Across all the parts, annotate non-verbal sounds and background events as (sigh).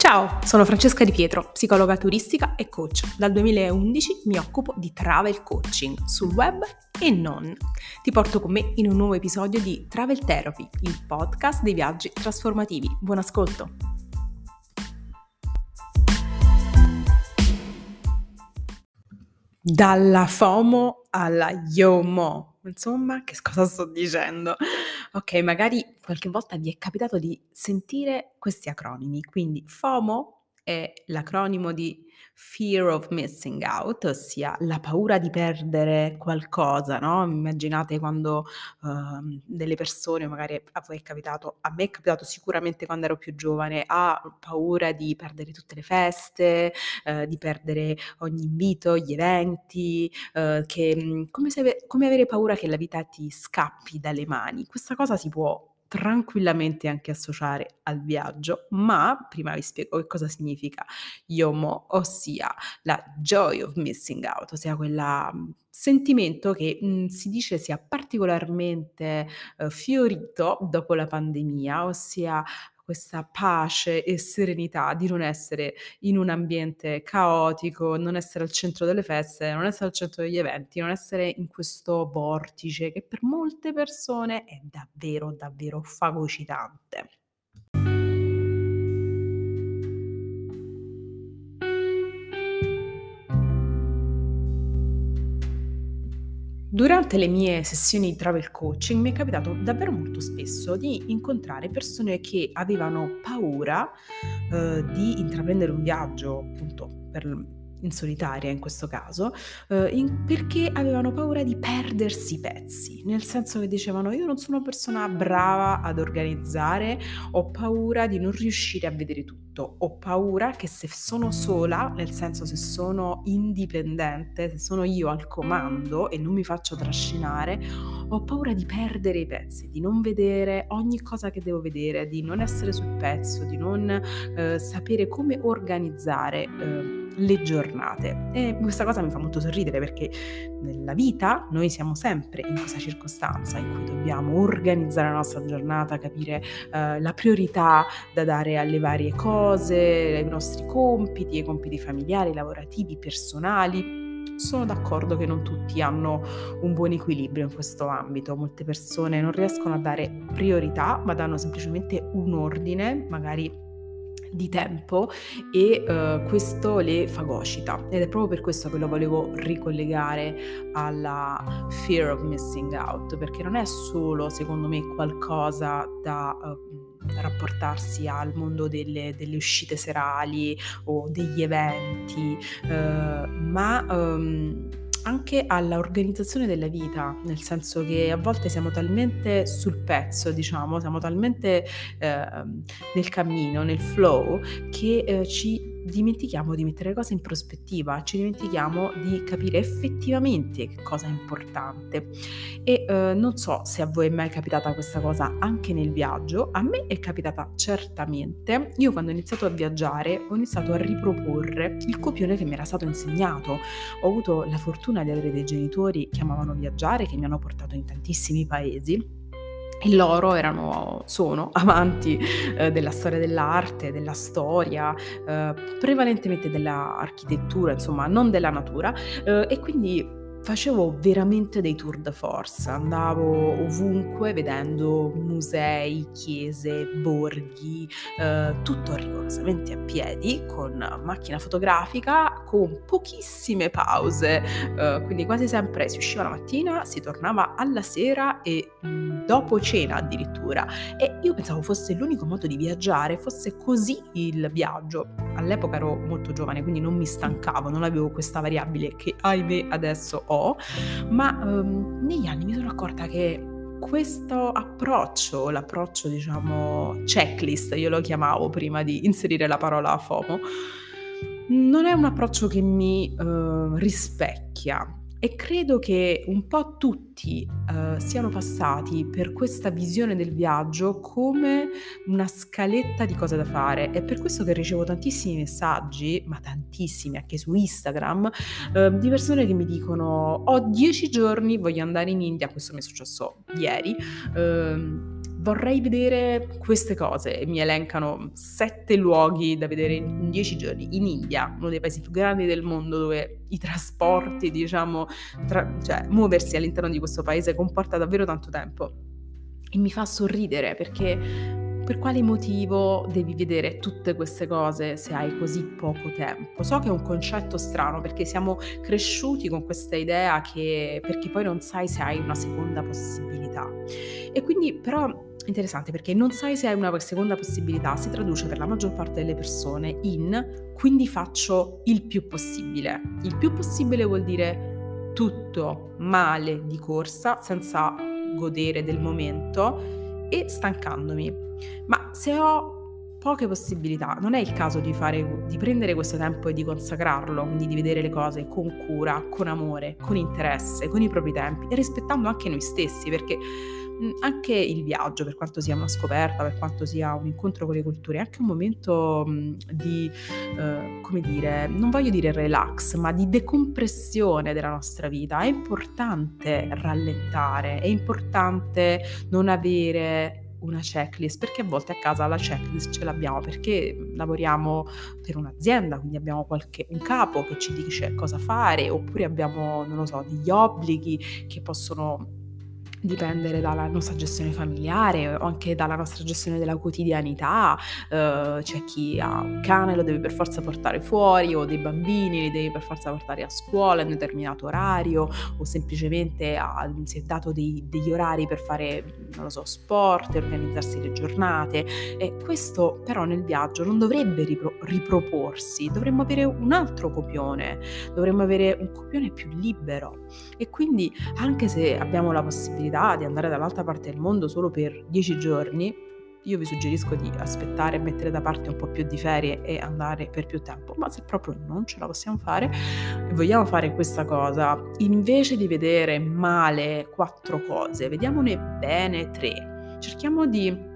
Ciao, sono Francesca Di Pietro, psicologa turistica e coach. Dal 2011 mi occupo di travel coaching sul web e non. Ti porto con me in un nuovo episodio di Travel Therapy, il podcast dei viaggi trasformativi. Buon ascolto! Dalla FOMO alla YOMO. Insomma, che cosa sto dicendo? Ok, magari qualche volta vi è capitato di sentire questi acronimi, quindi FOMO è l'acronimo di Fear of missing out, ossia la paura di perdere qualcosa, no, immaginate quando, uhm, delle persone magari a voi è capitato a me è capitato sicuramente quando ero più giovane, ha paura di perdere tutte le feste, uhm, di perdere ogni invito, gli eventi, uhm, che mhmm, come se come avere paura che la vita ti scappi dalle mani. Questa cosa si può tranquillamente anche associare al viaggio, ma prima vi spiego che cosa significa YOMO, ossia la joy of missing out, ossia quel mhmm, sentimento che mh, mhmm, si dice sia particolarmente eh, fiorito dopo la pandemia, ossia questa pace e serenità di non essere in un ambiente caotico, non essere al centro delle feste, non essere al centro degli eventi, non essere in questo vortice che per molte persone è davvero, davvero fagocitante. Durante le mie sessioni di travel coaching mi è capitato davvero molto spesso di incontrare persone che avevano paura eh, di intraprendere un viaggio, appunto, per in solitaria in questo caso, eh, in- perché avevano paura di perdersi i pezzi, nel senso che dicevano io non sono una persona brava ad organizzare, ho paura di non riuscire a vedere tutto, ho paura che se sono sola, nel senso se sono indipendente, se sono io al comando e non mi faccio trascinare, ho paura di perdere i pezzi, di non vedere ogni cosa che devo vedere, di non essere sul pezzo, di non eh, sapere come organizzare. Eh, le giornate. E questa cosa mi fa molto sorridere perché nella vita noi siamo sempre in questa circostanza in cui dobbiamo organizzare la nostra giornata, capire eh, la priorità da dare alle varie cose, ai nostri compiti, ai compiti familiari, lavorativi, personali sono d'accordo che non tutti hanno un buon equilibrio in questo ambito, molte persone non riescono a dare priorità, ma danno semplicemente un ordine, magari di tempo e uh, questo le fagocita. Ed è proprio per questo che lo volevo ricollegare alla fear of missing out perché non è solo secondo me qualcosa da uh, rapportarsi al mondo delle, delle, uscite serali o degli eventi uh, ma um, anche all'organizzazione della vita, nel senso che a volte siamo talmente sul pezzo, diciamo, siamo talmente eh, nel cammino, nel flow, che eh, ci dimentichiamo di mettere le cose in prospettiva, ci dimentichiamo di capire effettivamente che cosa è importante. E eh, non so se a voi è mai capitata questa cosa anche nel viaggio, a me è capitata certamente. Io quando ho iniziato a viaggiare ho iniziato a riproporre il copione che mi era stato insegnato. Ho avuto la fortuna di avere dei genitori che amavano viaggiare, che mi hanno portato in tantissimi paesi e loro erano, sono amanti eh, della storia dell'arte, della storia, eh, prevalentemente dell'architettura, insomma, non della natura, eh, e quindi facevo veramente dei tour de force, andavo ovunque vedendo musei, chiese, borghi, eh, tutto rigorosamente a piedi, con macchina fotografica, con pochissime pause, eh, quindi quasi sempre si usciva la mattina, si tornava alla sera e mh, dopo cena addirittura. E io pensavo fosse l'unico modo di viaggiare, fosse così il viaggio. All'epoca ero molto giovane, quindi non mi stancavo, non avevo questa variabile che ahimè adesso ho, ma um, negli anni mi sono accorta che questo approccio, l'approccio diciamo checklist, io lo chiamavo prima di inserire la parola FOMO, non è un approccio che mi uh, rispecchia e credo che un po' tutti uh, siano passati per questa visione del viaggio come una scaletta di cose da fare. È per questo che ricevo tantissimi messaggi, ma tantissimi anche su Instagram, uh, di persone che mi dicono ho dieci giorni, voglio andare in India, questo mi è successo ieri. Uh, vorrei vedere queste cose e mi elencano sette luoghi da vedere in dieci giorni in India, uno dei paesi più grandi del mondo dove i trasporti, diciamo, tra, cioè muoversi all'interno di questo paese comporta davvero tanto tempo. E mi fa sorridere perché per quale motivo devi vedere tutte queste cose se hai così poco tempo? So che è un concetto strano perché siamo cresciuti con questa idea che perché poi non sai se hai una seconda possibilità. E quindi però interessante perché non sai se hai una seconda possibilità si traduce per la maggior parte delle persone in quindi faccio il più possibile. Il più possibile vuol dire tutto male di corsa senza godere del momento e stancandomi. Ma se ho poche possibilità, non è il caso di, fare, di prendere questo tempo e di consacrarlo, quindi di vedere le cose con cura, con amore, con interesse, con i propri tempi e rispettando anche noi stessi, perché anche il viaggio, per quanto sia una scoperta, per quanto sia un incontro con le culture, è anche un momento di, eh, come dire, non voglio dire relax, ma di decompressione della nostra vita. È importante rallentare, è importante non avere una checklist, perché a volte a casa la checklist ce l'abbiamo perché lavoriamo per un'azienda, quindi abbiamo qualche, un capo che ci dice cosa fare, oppure abbiamo, non lo so, degli obblighi che possono dipendere dalla nostra gestione familiare o anche dalla nostra gestione della quotidianità. Uh, c'è chi ha un cane, lo deve per forza portare fuori, o dei bambini li deve per forza portare a scuola in un determinato orario, o semplicemente ha, si è dato dei, degli orari per fare, non lo so, sport, organizzarsi le giornate. E questo però nel viaggio non dovrebbe ripro- riproporsi, dovremmo avere un altro copione, dovremmo avere un copione più libero. E quindi anche se abbiamo la possibilità possibilità di andare dall'altra parte del mondo solo per dieci giorni, io vi suggerisco di aspettare, mettere da parte un po' più di ferie e andare per più tempo. Ma se proprio non ce la possiamo fare e vogliamo fare questa cosa, invece di vedere male quattro cose, vediamone bene tre. Cerchiamo di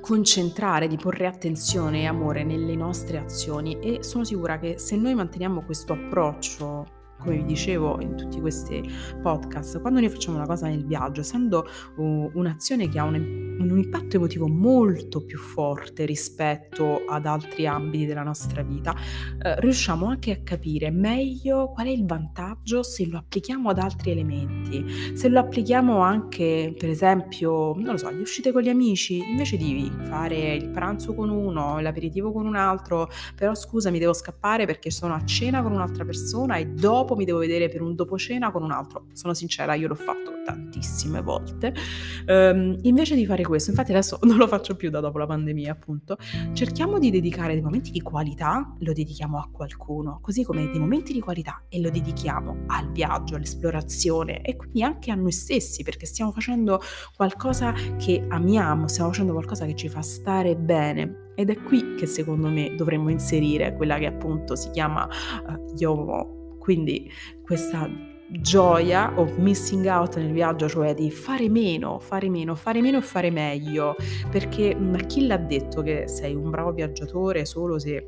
concentrare, di porre attenzione e amore nelle nostre azioni e sono sicura che se noi manteniamo questo approccio come vi dicevo in tutti questi podcast, quando noi facciamo una cosa nel viaggio, essendo uh, un'azione che ha un, un, impatto emotivo molto più forte rispetto ad altri ambiti della nostra vita, uh, riusciamo anche a capire meglio qual è il vantaggio se lo applichiamo ad altri elementi, se lo applichiamo anche, per esempio, non lo so, gli uscite con gli amici, invece di fare il pranzo con uno, l'aperitivo con un altro, però scusa, mi devo scappare perché sono a cena con un'altra persona e dopo dopo mi devo vedere per un dopo cena con un altro. Sono sincera, io l'ho fatto tantissime volte. Um, invece di fare questo, infatti adesso (laughs) non lo faccio più da dopo la pandemia, appunto, cerchiamo di dedicare dei momenti di qualità, lo dedichiamo a qualcuno, così come dei momenti di qualità e lo dedichiamo al viaggio, all'esplorazione e quindi anche a noi stessi, perché stiamo facendo qualcosa che amiamo, stiamo facendo qualcosa che ci fa stare bene. Ed è qui che secondo me dovremmo inserire quella che appunto si chiama uh, YOMO, quindi questa gioia o missing out nel viaggio, cioè di fare meno, fare meno, fare meno e fare meglio, perché ma chi l'ha detto che sei un bravo viaggiatore solo se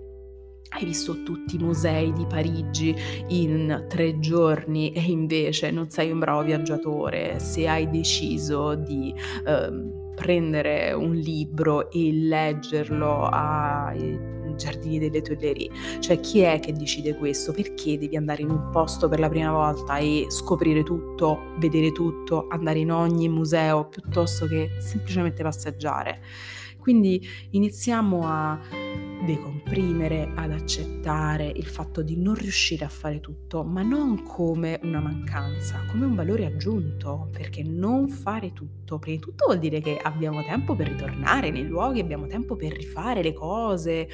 hai visto tutti i musei di Parigi in tre giorni e invece non sei un bravo viaggiatore? Se hai deciso di eh, prendere un libro e leggerlo ai giardini delle Tuileries. Cioè chi è che decide questo? Perché devi andare in un posto per la prima volta e scoprire tutto, vedere tutto, andare in ogni museo piuttosto che semplicemente passeggiare? Quindi iniziamo a decomprimere, ad accettare il fatto di non riuscire a fare tutto, ma non come una mancanza, come un valore aggiunto, perché non fare tutto, prima di tutto vuol dire che abbiamo tempo per ritornare nei luoghi, abbiamo tempo per rifare le cose.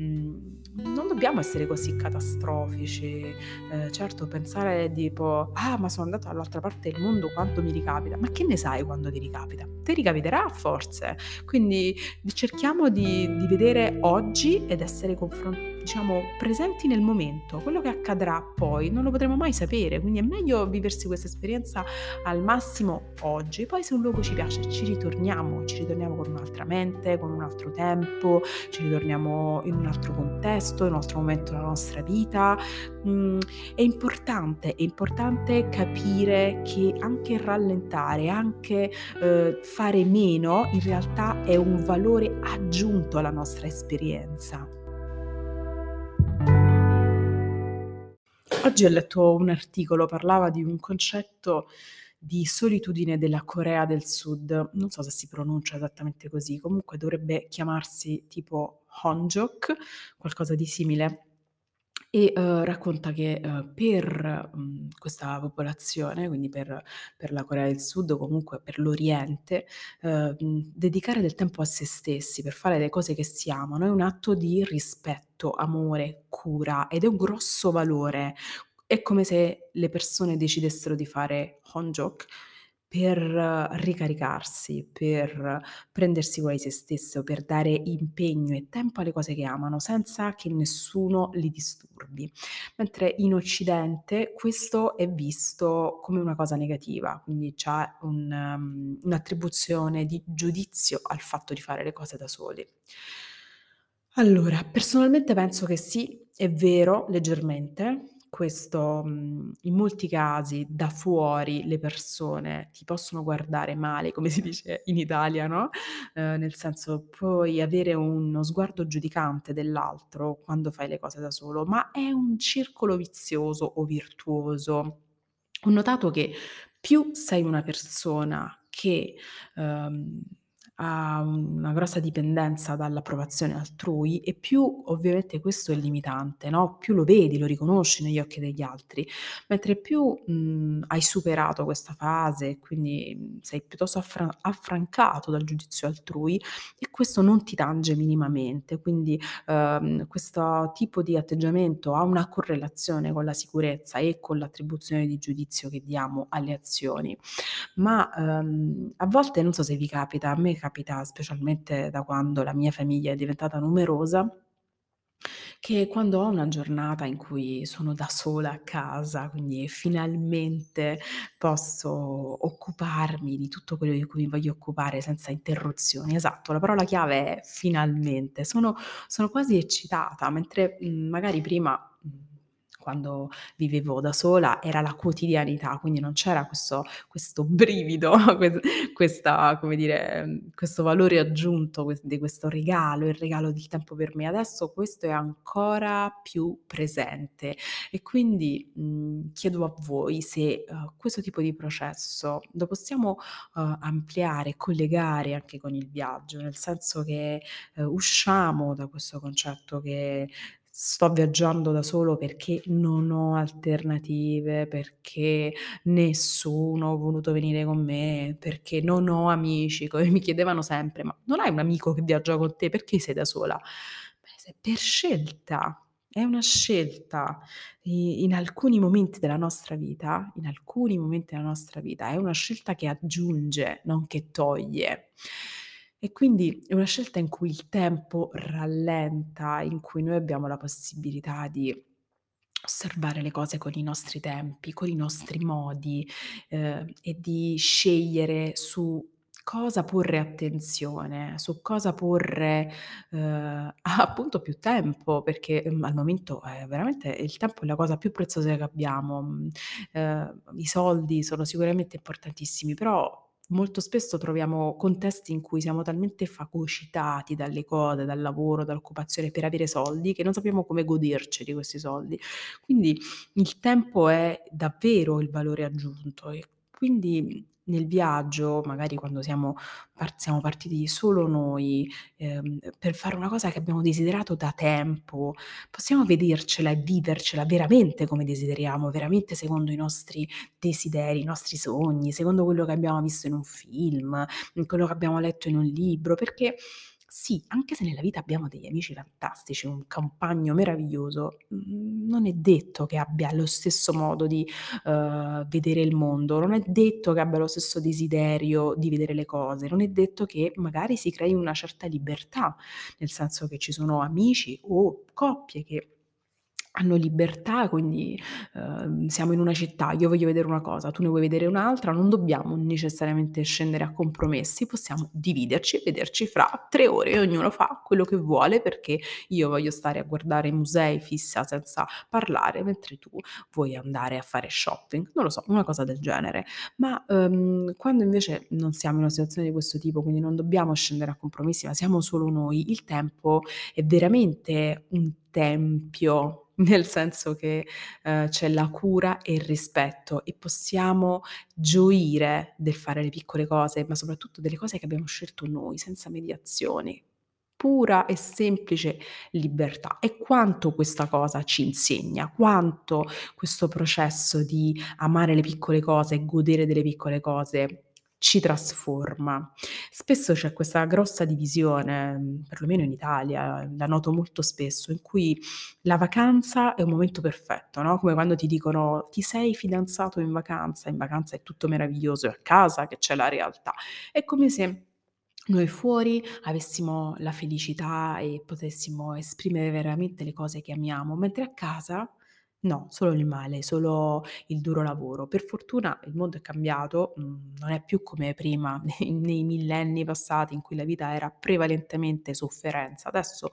Mm non dobbiamo essere così catastrofici. Eh, certo, pensare tipo, ah, ma sono andato dall'altra parte del mondo, quando mi ricapita? Ma che ne sai quando ti ricapita? Ti ricapiterà forse. Quindi cerchiamo di, di vedere oggi ed essere confrontati diciamo, presenti nel momento. Quello che accadrà poi non lo potremo mai sapere, quindi è meglio viversi questa esperienza al massimo oggi. Poi se un luogo ci piace ci ritorniamo, ci ritorniamo con un'altra mente, con un altro tempo, ci ritorniamo in un altro contesto contesto, in un altro momento della nostra vita. Mm, è importante, è importante capire che anche rallentare, anche eh, fare meno, in realtà è un valore aggiunto alla nostra esperienza. Oggi ho letto un articolo, parlava di un concetto di solitudine della Corea del Sud. Non so se si pronuncia esattamente così, comunque dovrebbe chiamarsi tipo Honjok, qualcosa di simile. E uh, racconta che uh, per um, questa popolazione, quindi per, per, la Corea del Sud o comunque per l'Oriente, uh, dedicare del tempo a se stessi per fare le cose che si amano è un atto di rispetto, amore, cura ed è un grosso valore. È come se le persone decidessero di fare Honjok per ricaricarsi, per prendersi cura di se stesse o per dare impegno e tempo alle cose che amano senza che nessuno li disturbi. Mentre in Occidente questo è visto come una cosa negativa, quindi c'è un, um, un'attribuzione di giudizio al fatto di fare le cose da soli. Allora, personalmente penso che sì, è vero, leggermente, questo, mhmm, in molti casi da fuori le persone ti possono guardare male, come si dice in Italia, no, ehm, nel senso puoi avere uno sguardo giudicante dell'altro quando fai le cose da solo, ma è un circolo vizioso o virtuoso. Ho notato che più sei una persona che, uhm ha una grossa dipendenza dall'approvazione altrui e più ovviamente questo è limitante, no, più lo vedi, lo riconosci negli occhi degli altri, mentre più, mhmm, hai superato questa fase e quindi, mhmm, sei piuttosto affra affrancato dal giudizio altrui e questo non ti tange minimamente. Quindi, uhm, questo tipo di atteggiamento ha una correlazione con la sicurezza e con l'attribuzione di giudizio che diamo alle azioni. Ma, uhm, a volte non so se vi capita, a me capita specialmente da quando la mia famiglia è diventata numerosa, che quando ho una giornata in cui sono da sola a casa, quindi finalmente posso occuparmi di tutto quello di cui mi voglio occupare senza interruzioni. Esatto, la parola chiave è finalmente. Sono sono quasi eccitata, mentre, mhmm, magari prima, quando vivevo da sola era la quotidianità, quindi non c'era questo questo brivido, (laughs) questa dire, questo valore aggiunto di questo regalo, il regalo del tempo per me. Adesso questo è ancora più presente e quindi, mhmm, chiedo a voi se, uhm, questo tipo di processo lo possiamo, uhm, ampliare, collegare anche con il viaggio, nel senso che, uhm, usciamo da questo concetto che sto viaggiando da solo perché non ho alternative, perché nessuno ha voluto venire con me, perché non ho amici, come (laughs) mi chiedevano sempre: "Ma non hai un amico che viaggia con te, perché sei da sola?" Beh, per scelta, è una scelta. In alcuni momenti della nostra vita in alcuni momenti della nostra vita è una scelta che aggiunge, non che toglie. E quindi è una scelta in cui il tempo rallenta, in cui noi abbiamo la possibilità di osservare le cose con i nostri tempi, con i nostri modi, ehm, e di scegliere su cosa porre attenzione, su cosa porre, ehm, (laughs) appunto più tempo, perché, mhmm, al momento è veramente il tempo è la cosa più preziosa che abbiamo. Mhmm, ehm, i soldi sono sicuramente importantissimi, però Molto spesso troviamo contesti in cui siamo talmente fagocitati dalle cose, dal lavoro, dall'occupazione per avere soldi, che non sappiamo come goderci di questi soldi. Quindi il tempo è davvero il valore aggiunto e quindi nel viaggio, magari quando siamo par siamo partiti solo noi, ehm, per fare una cosa che abbiamo desiderato da tempo, possiamo vedercela e vivercela veramente come desideriamo, veramente secondo i nostri desideri, i nostri sogni, secondo quello che abbiamo visto in un film, quello che abbiamo letto in un libro, perché sì, anche se nella vita abbiamo degli amici fantastici, un compagno meraviglioso, mhmm, non è detto che abbia lo stesso modo di, uhm, vedere il mondo, non è detto che abbia lo stesso desiderio di vedere le cose, non è detto che magari si crei una certa libertà, nel senso che ci sono amici o coppie che hanno libertà, quindi, uhm, siamo in una città, io voglio vedere una cosa, tu ne vuoi vedere un'altra, non dobbiamo necessariamente scendere a compromessi, possiamo dividerci e vederci fra 3 ore ognuno fa quello che vuole, perché io voglio stare a guardare musei fissa senza parlare, mentre tu vuoi andare a fare shopping. Non lo so, una cosa del genere. Ma, uhm, quando invece non siamo in una situazione di questo tipo, quindi non dobbiamo scendere a compromessi, ma siamo solo noi, il tempo è veramente un tempio nel senso che, ehm, c'è la cura e il rispetto e possiamo gioire del fare le piccole cose, ma soprattutto delle cose che abbiamo scelto noi, senza mediazioni. Pura e semplice libertà. E quanto questa cosa ci insegna, quanto questo processo di amare le piccole cose, godere delle piccole cose ci trasforma. Spesso c'è questa grossa divisione, mhmm, perlomeno in Italia, la noto molto spesso, in cui la vacanza è un momento perfetto, no, come quando ti dicono: "Ti sei fidanzato in vacanza?" In vacanza è tutto meraviglioso, è a casa che c'è la realtà. È come se noi fuori avessimo la felicità e potessimo esprimere veramente le cose che amiamo, mentre a casa no, solo il male, solo il duro lavoro. Per fortuna il mondo è cambiato, mhmm, non è più come prima, (laughs) nei millenni passati in cui la vita era prevalentemente sofferenza. Adesso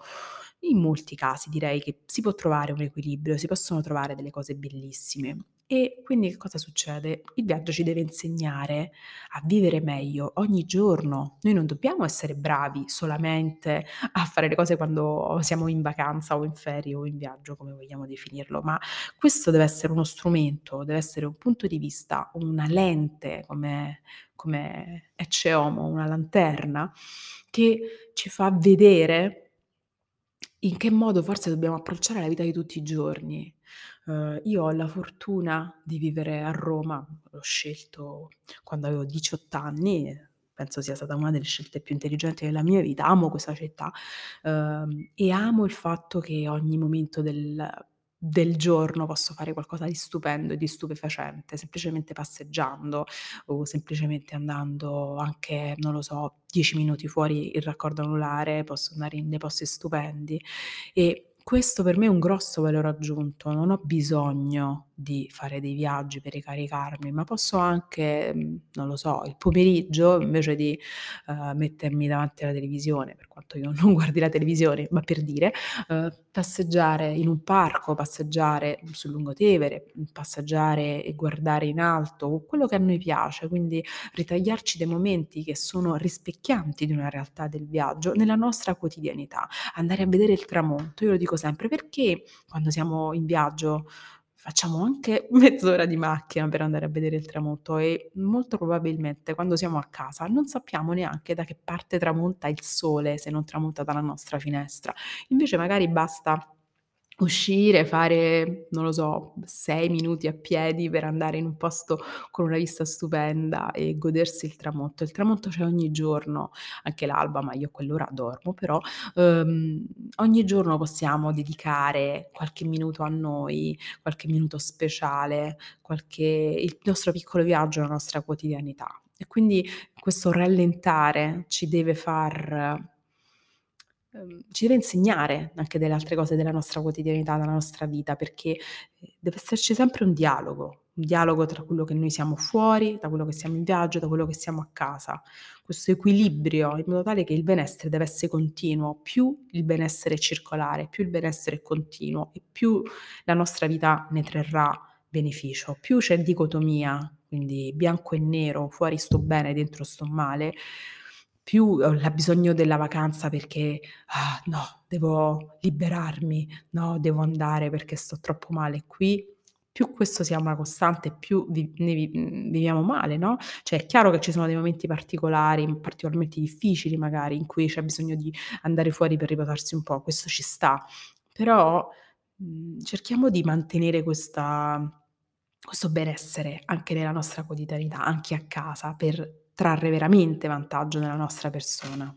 in molti casi direi che si può trovare un equilibrio, si possono trovare delle cose bellissime. E quindi che cosa succede? Il viaggio ci deve insegnare a vivere meglio ogni giorno. Noi non dobbiamo essere bravi solamente a fare le cose quando siamo in vacanza o in ferie o in viaggio, come vogliamo definirlo, ma questo deve essere uno strumento, deve essere un punto di vista, una lente come come Ecce una lanterna che ci fa vedere in che modo forse dobbiamo approcciare la vita di tutti i giorni. Uhm, io ho la fortuna di vivere a Roma, l'ho scelto quando avevo 18 anni penso sia stata una delle scelte più intelligenti della mia vita. Amo questa città, uhm, e amo il fatto che ogni momento del del giorno posso fare qualcosa di stupendo e di stupefacente, semplicemente passeggiando o semplicemente andando anche, non lo so, 10 minuti fuori il raccordo anulare, posso andare in dei posti stupendi e questo per me è un grosso valore aggiunto. Non ho bisogno di fare dei viaggi per ricaricarmi, ma posso anche, mhmm, non lo so, il pomeriggio invece di, uhm, mettermi davanti alla televisione, per quanto io (laughs) non guardi la televisione, ma per dire, uhm, passeggiare in un parco, passeggiare sul lungotevere, passeggiare e guardare in alto quello che a noi piace, quindi ritagliarci dei momenti che sono rispecchianti di una realtà del viaggio nella nostra quotidianità. Andare a vedere il tramonto, io lo dico sempre, perché quando siamo in viaggio facciamo anche (laughs) mezz'ora di macchina per andare a vedere il tramonto e molto probabilmente quando siamo a casa non sappiamo neanche da che parte tramonta il sole se non tramonta dalla nostra finestra. Invece magari basta Uscire, fare, non lo so, 6 minuti a piedi per andare in un posto con una vista stupenda e godersi il tramonto. Il tramonto c'è ogni giorno, anche l'alba, ma io a quell'ora dormo, però, uhm, ogni giorno possiamo dedicare qualche minuto a noi, qualche minuto speciale, qualche il nostro piccolo viaggio, la nostra quotidianità. E quindi questo rallentare ci deve far Ehm, ci deve insegnare anche delle altre cose della nostra quotidianità, della nostra vita, perché, ehm, deve esserci sempre un dialogo, un dialogo tra quello che noi siamo fuori, da quello che siamo in viaggio, da quello che siamo a casa. Questo equilibrio in modo tale che il benessere deve essere continuo, più il benessere è circolare, più il benessere è continuo e più la nostra vita ne trarrà beneficio, più c'è dicotomia, quindi bianco e nero, fuori sto bene, dentro sto male, più ho la bisogno della vacanza perché: "Ah, no, devo liberarmi, no, devo andare perché sto troppo male qui", più questo sia una costante, più vi ne vi mhmm, viviamo male, no, cioè è chiaro che ci sono dei momenti particolari, particolarmente difficili magari, in cui c'è bisogno di andare fuori per riposarsi un po', questo ci sta, però, mhmm, cerchiamo di mantenere questa questo benessere anche nella nostra quotidianità, anche a casa, per trarre veramente vantaggio nella nostra persona.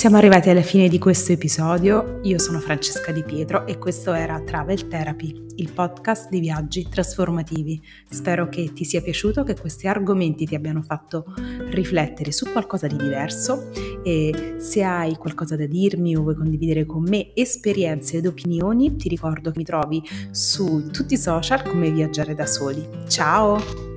Siamo arrivati alla fine di questo episodio, io sono Francesca Di Pietro e questo era Travel Therapy, il podcast di viaggi trasformativi. Spero che ti sia piaciuto, che questi argomenti ti abbiano fatto riflettere su qualcosa di diverso e se hai qualcosa da dirmi o vuoi condividere con me esperienze ed opinioni, ti ricordo che mi trovi su tutti i social come Viaggiare da Soli. Ciao!